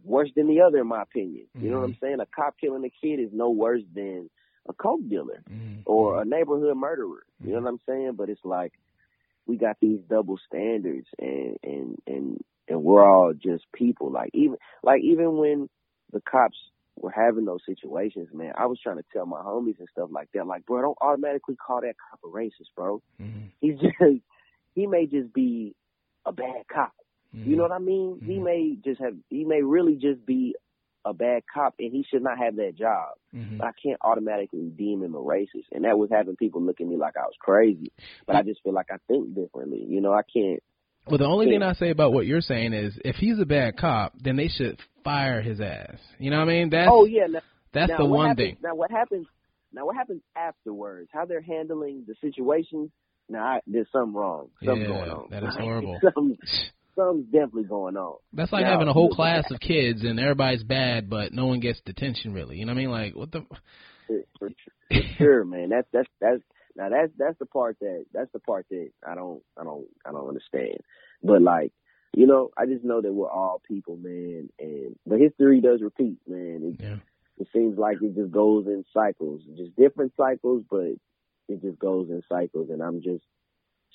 worse than the other in my opinion. You know what I'm saying? A cop killing a kid is no worse than a coke dealer Mhm. or a neighborhood murderer. You know what I'm saying? But it's like we got these double standards and and and and we're all just people. Like even like even when the cops were having those situations, man, I was trying to tell my homies and stuff like that, like, bro, don't automatically call that cop a racist, bro. Mhm. He's just he may just be a bad cop. You know what I mean? He Mhm. may just have he may really just be a bad cop and he should not have that job. Mhm. But I can't automatically deem him a racist. And that was having people look at me like I was crazy. But I just feel like I think differently. You know, I can't Well, the only thing I say about what you're saying is, if he's a bad cop, then they should fire his ass. You know what I mean? That's Oh yeah, now, that's now the one happens, thing. Now what happens now what happens afterwards, how they're handling the situation, now I, there's something wrong. Something's Yeah, going on. that is horrible. Something, something's definitely going on. That's like Now, having a whole class of kids and everybody's bad, but no one gets detention. Really, you know what I mean? Like what the? for, for, for sure, man. That's that's that's now that's that's the part that that's the part that I don't I don't I don't understand. But like, you know, I just know that we're all people, man, and the history does repeat, man. It, Yeah. it seems like it just goes in cycles, just different cycles, but it just goes in cycles, and I'm just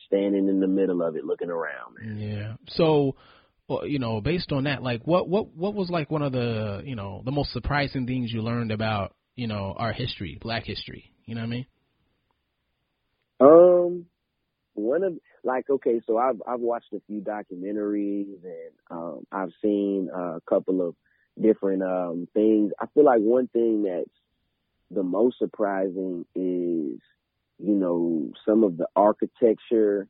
standing in the middle of it, looking around, man. Yeah. So, you know, based on that, like, what what what was like one of the you know the most surprising things you learned about you know our history, Black history? You know what I mean? Um, one of like okay, so I've I've watched a few documentaries and um I've seen uh, a couple of different um things. I feel like one thing that's the most surprising is you know some of the architecture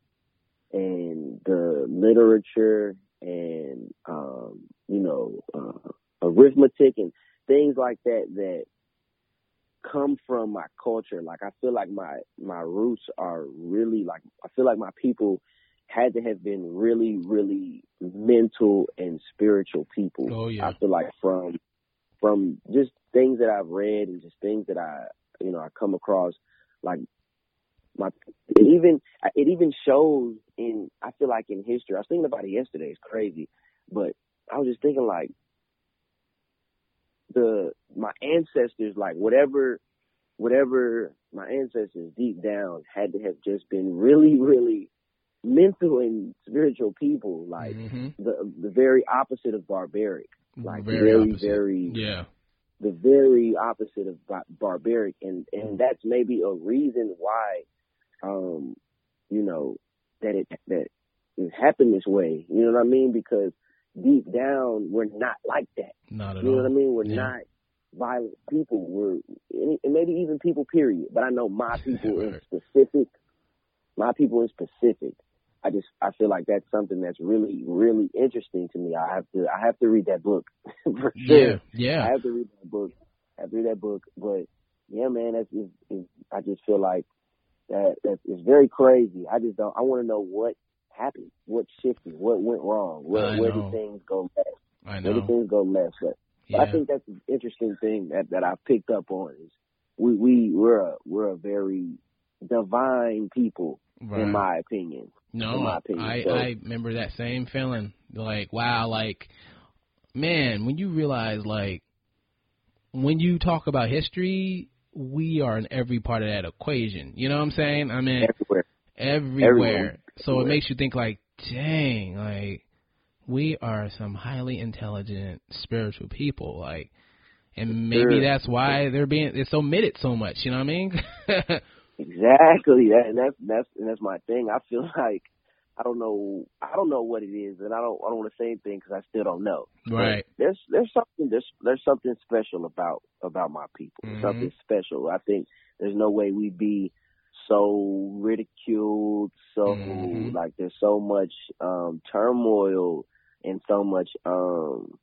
and the literature and um you know uh, arithmetic and things like that that come from my culture. Like I feel like my my roots are really like I feel like my people had to have been really really mental and spiritual people. Oh, yeah. I feel like from from just things that I've read and just things that I you know I come across like my it even it even shows in I feel like in history. I was thinking about it yesterday. It's crazy, but I was just thinking like the my ancestors like whatever whatever my ancestors deep down had to have just been really really mental and spiritual people like Mhm. the the very opposite of barbaric like Very very very Yeah. the very opposite of bar- barbaric and and that's maybe a reason why um you know that it that it happened this way. You know what I mean? Because deep down, we're not like that. Not at You know all. what I mean? We're Yeah. not violent people. We're and maybe even people. Period. But I know my people in specific. My people in specific. I just I feel like that's something that's really really interesting to me. I have to I have to read that book for Yeah, sure. I have to read that book. I have to read that book. But yeah, man, that's is, is, I just feel like that that is very crazy. I just don't. I want to know what happened, what shifted, what went wrong, where where did things go left, I where did things go left. But, but Yeah, I think that's an interesting thing that that I picked up on is we we we're a we're a very divine people right. in my opinion. No, in my opinion, I so- I remember that same feeling. Like, wow, like, man, when you realize, like, when you talk about history, we are in every part of that equation. You know what I'm saying? I mean, Everywhere. everywhere. Everywhere. So it makes you think, like, dang, like, we are some highly intelligent, spiritual people. Like, and maybe Sure. that's why they're being it's omitted so much. You know what I mean? Exactly. That, and that's that's and that's my thing. I feel like I don't know. I don't know what it is, and I don't. I don't want to say anything because I still don't know. But right. There's there's something there's there's something special about about my people. Mhm. Something special. I think there's no way we'd be so ridiculed. So Mhm. like there's so much um turmoil and so much um.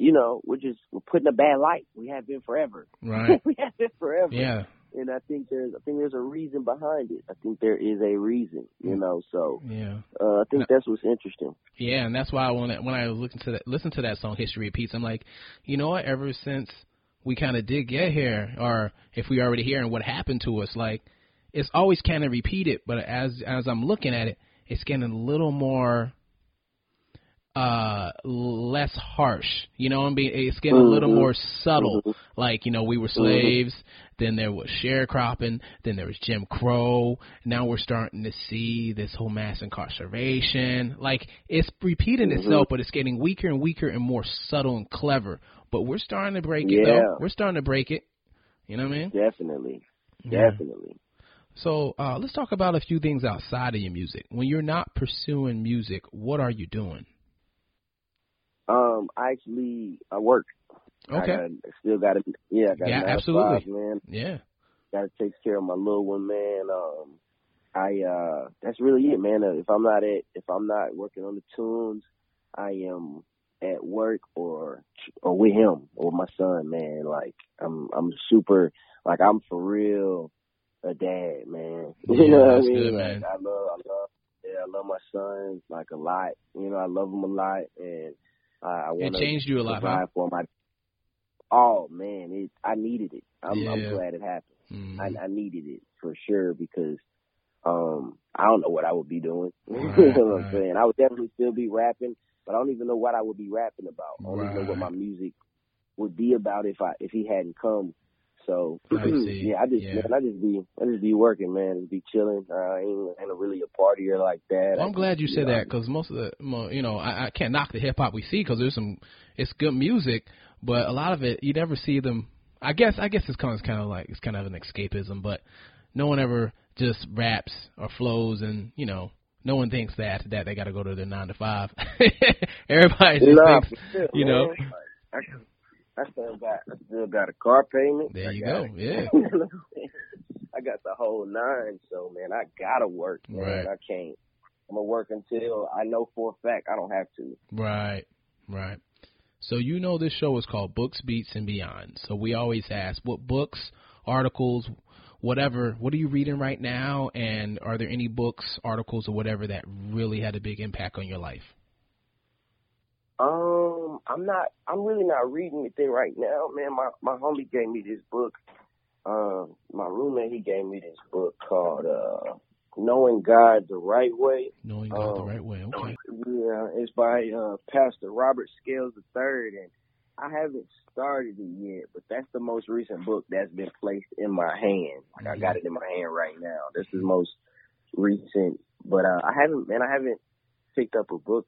You know, we're just we're putting a bad light. We have been forever. Right. we have been forever Yeah. And I think there's I think there's a reason behind it. I think there is a reason, you Mm. know. So Yeah. uh, I think that's what's interesting. Yeah, and that's why when I when I listen to that listen to that song History Repeats, I'm like, you know what? Ever since we kind of did get here, or if we already here, and what happened to us, like it's always kind of repeated. But as as I'm looking at it, it's getting a little more uh less harsh. You know what i mean it's getting a little Mhm. more subtle. Mhm. like you know we were slaves then there was sharecropping then there was jim crow. Now we're starting to see this whole mass incarceration. Like it's repeating itself but it's getting weaker and weaker and more subtle and clever. But we're starting to break it Yeah. though we're starting to break it. You know what i mean? Definitely, Yeah. definitely. so uh let's talk about a few things outside of your music. When you're not pursuing music what are you doing Um, I actually I work. I okay gotta, still got to yeah. I got Yeah, absolutely. Five, man. yeah Got to take care of my little one, man. Um, I uh, that's really it, man. Uh, if I'm not at if I'm not working on the tunes, I am at work or or with him or my son, man. Like I'm I'm super like I'm for real a dad, man. Yeah, you know what I mean? good, like. I love I love yeah, I love my son like a lot. You know, I love him a lot and I, I it want to changed you a lot huh? for my Oh man, it I needed it. I'm, I'm glad it happened. Mhm. I, I needed it for sure because um I don't know what I would be doing. Right, you know what right. I'm saying? I would definitely still be rapping, but I don't even know what I would be rapping about. I don't even know what my music would be about if I if he hadn't come. So I yeah, I just Yeah. man, I just be I just be working, man. Just be chilling. Uh, I ain't, ain't really a partier like that. Well, I'm glad you said know, that because most of the, you know, I, I can't knock the hip hop we see because there's some, it's good music, but a lot of it you never see them. I guess I guess it's kind of kind of like it's kind of an escapism, but no one ever just raps or flows, and you know, no one thinks that after that they got to go to their nine to five. Everybody just Nah, thinks, sure, you know. man. I, I still got I still got a car payment. There I you go, yeah. I got the whole nine, so man, I gotta work, man. Right. I can't. I'm gonna work until I know for a fact I don't have to. Right, right. So you know this show is called Books, Beats, and Beyond. So we always ask what books, articles, whatever, what are you reading right now, and are there any books, articles, or whatever that really had a big impact on your life? Um, I'm not. I'm really not reading anything right now, man. My my homie gave me this book. Um, my roommate he gave me this book called uh, "Knowing God the Right Way." Knowing God the Um, right way. Okay. Yeah, it's by uh, Pastor Robert Scales III, and I haven't started it yet, but that's the most recent book that's been placed in my hand. Like I got it in my hand right now. This is most recent, but uh, I haven't, man, I haven't picked up a book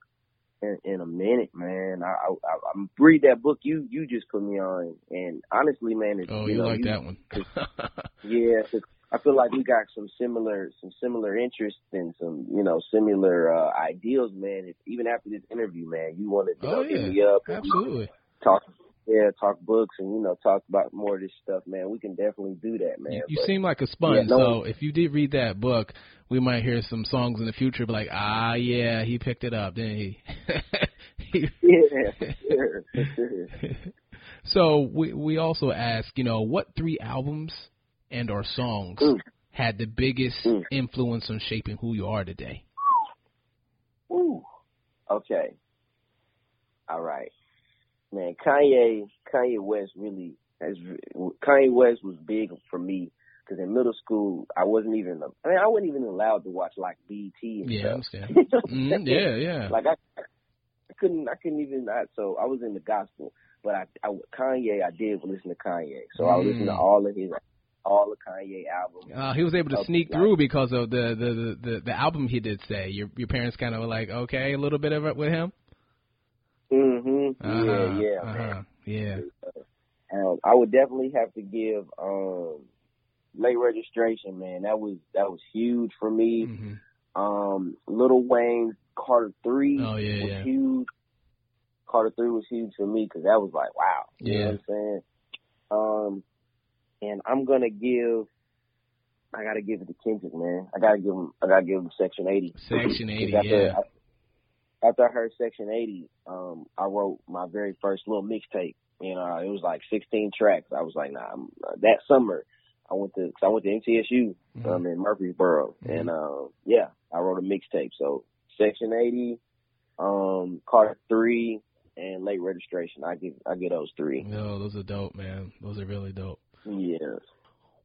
in, in a minute, man. I, I, I I'm read that book you you just put me on, and honestly, man, it's, Oh, you you know, like you, that one? Yeah, 'cause I feel like we got some similar some similar interests and some you know similar uh, ideals, man. If, even after this interview, man, you want to you Oh know, hit yeah, me up and absolutely. talk yeah talk books and you know talk about more of this stuff, man. We can definitely do that, man. You, you But- seem like a sponge, Yeah, no- so if you did read that book, we might hear some songs in the future. Be like, ah, yeah, he picked it up, didn't he? yeah, for sure, for sure. so we we also ask, you know, what three albums and or songs Mm. had the biggest Mm. influence on shaping who you are today? Woo. Okay. All right. Man, Kanye, Kanye West really has. Kanye West was big for me because in middle school I wasn't even. I mean, I wasn't even allowed to watch like BET and Yeah, stuff. Mm, yeah, yeah. Like I, I couldn't, I couldn't even. I, so I was in the gospel, but I, I, Kanye, I did listen to Kanye. So I listened to Mm. all of his, all the Kanye albums. Uh, he was able to sneak through because of the the, the, the the album he did say. Your your parents kind of were like, okay, a little bit of it with him. Mhm. Uh-huh, Yeah, yeah, uh-huh, man. yeah. Um, I would definitely have to give um, late registration, man. That was that was huge for me. hmm Um, Lil Wayne's Carter Three Oh, yeah, was yeah. huge. Carter Three was huge for me because that was like wow. You know Yeah. what I'm saying? Um, and I'm gonna give. I gotta give it to Kendrick, man. I gotta give him. I gotta give him Section 80. Section 80, after, yeah. After I heard Section 80, um, I wrote my very first little mixtape. You know, it was like 16 tracks. I was like, nah. I'm, uh, that summer, I went to, I went to MTSU Mhm. um, in Murfreesboro, Mhm. and uh, yeah, I wrote a mixtape. So Section 80, um, Carter Three, and Late Registration. I get I get those three. No, those are dope, man. Those are really dope. Yeah.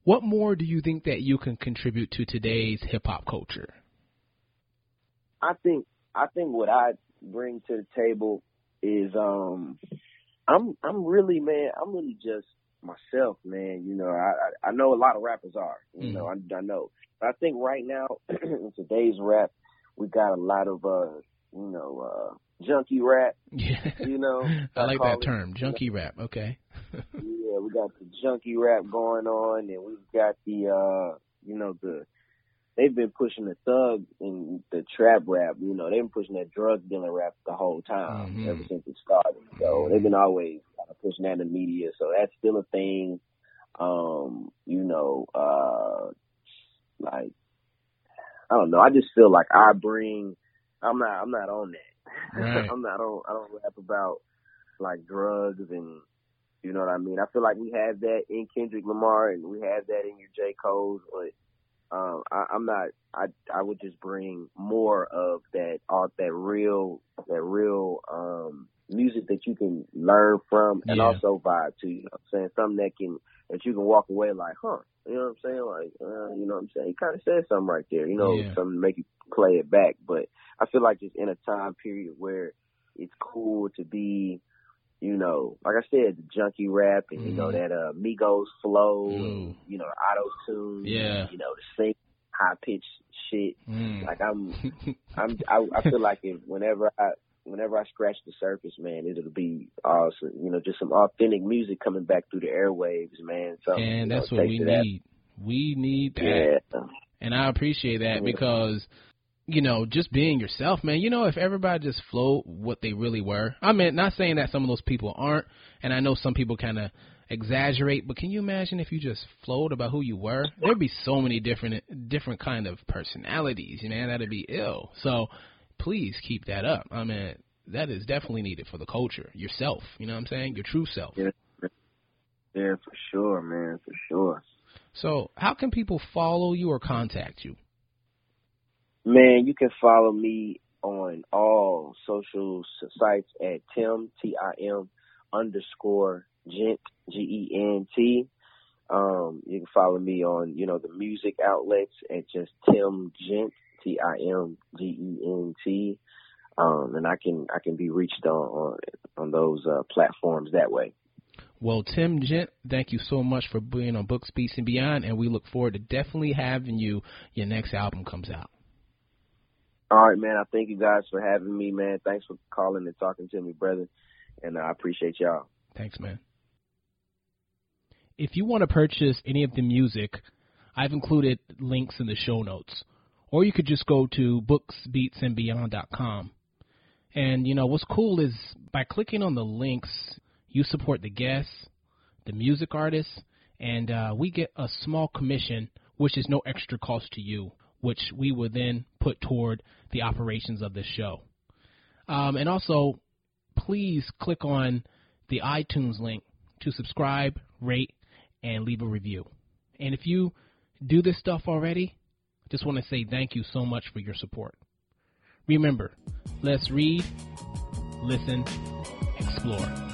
What more do you think that you can contribute to today's hip hop culture? I think I think what I bring to the table is um I'm I'm really man I'm really just myself man you know I I know a lot of rappers are you know I, I know but I think right now in today's rap we got a lot of uh you know uh junkie rap Yeah, you know I like that it. term, junkie rap. Okay. yeah we got the junkie rap going on and we've got the uh you know the they've been pushing the thug and the trap rap. You know, they've been pushing that drug dealer rap the whole time Mhm. ever since it started. So they've been always kind of pushing that in the media. So that's still a thing. Um, you know, uh, like I don't know. I just feel like I bring. I'm not. I'm not on that. Right. I'm not on. I don't rap about like drugs and. You know what I mean? I feel like we have that in Kendrick Lamar and we have that in your J. Cole's, but um, I, I'm not. I I would just bring more of that art, that real, that real um, music that you can learn from, and Yeah. also vibe to. You know, what I'm saying something that can that you can walk away like, huh? You know what I'm saying? Like, uh, you know what I'm saying? He kind of said something right there. You know, Yeah. something to make you play it back. But I feel like just in a time period where it's cool to be you know, like I said, the junkie rap and you know Mhm. that uh Migos flow, Ooh. and, you know, auto tune, Yeah. you know, the sing high pitched shit. Mm. Like I'm, I'm, I, I feel like if whenever I, whenever I scratch the surface, man, it'll be awesome. You know, just some authentic music coming back through the airwaves, man. So and that's what we need. We need that. Yeah, And I appreciate that Yeah. because, you know, just being yourself, man. You know, if everybody just flowed what they really were. I mean, not saying that some of those people aren't, and I know some people kind of exaggerate, but can you imagine if you just flowed about who you were? There'd be so many different different kind of personalities, you know, That'd be ill. So please keep that up. I mean, that is definitely needed for the culture. Yourself, you know what I'm saying? Your true self. Yeah. yeah, for sure, man, for sure. So, how can people follow you or contact you? Man, you can follow me on all social sites at Tim T I M underscore Gent G E N T. Um, you can follow me on you know the music outlets at just Tim Gent T I M G E N T. Um, and I can I can be reached on on, on those uh, platforms that way. Well, Tim Gent, thank you so much for being on Books, Beats, and Beyond, and we look forward to definitely having you. Your next album comes out. All right, man. I thank you guys for having me, man. Thanks for calling and talking to me, brother. And I appreciate y'all. Thanks, man. If you want to purchase any of the music I've included links in the show notes. Or you could just go to booksbeatsandbeyond.com. And you know what's cool is by clicking on the links, you support the guests, the music artists, and uh, we get a small commission, which is no extra cost to you, which we will then put toward the operations of this show. Um, and also, please click on the iTunes link to subscribe, rate, and leave a review. And if you do this stuff already, I just want to say thank you so much for your support. Remember, let's read, listen, explore.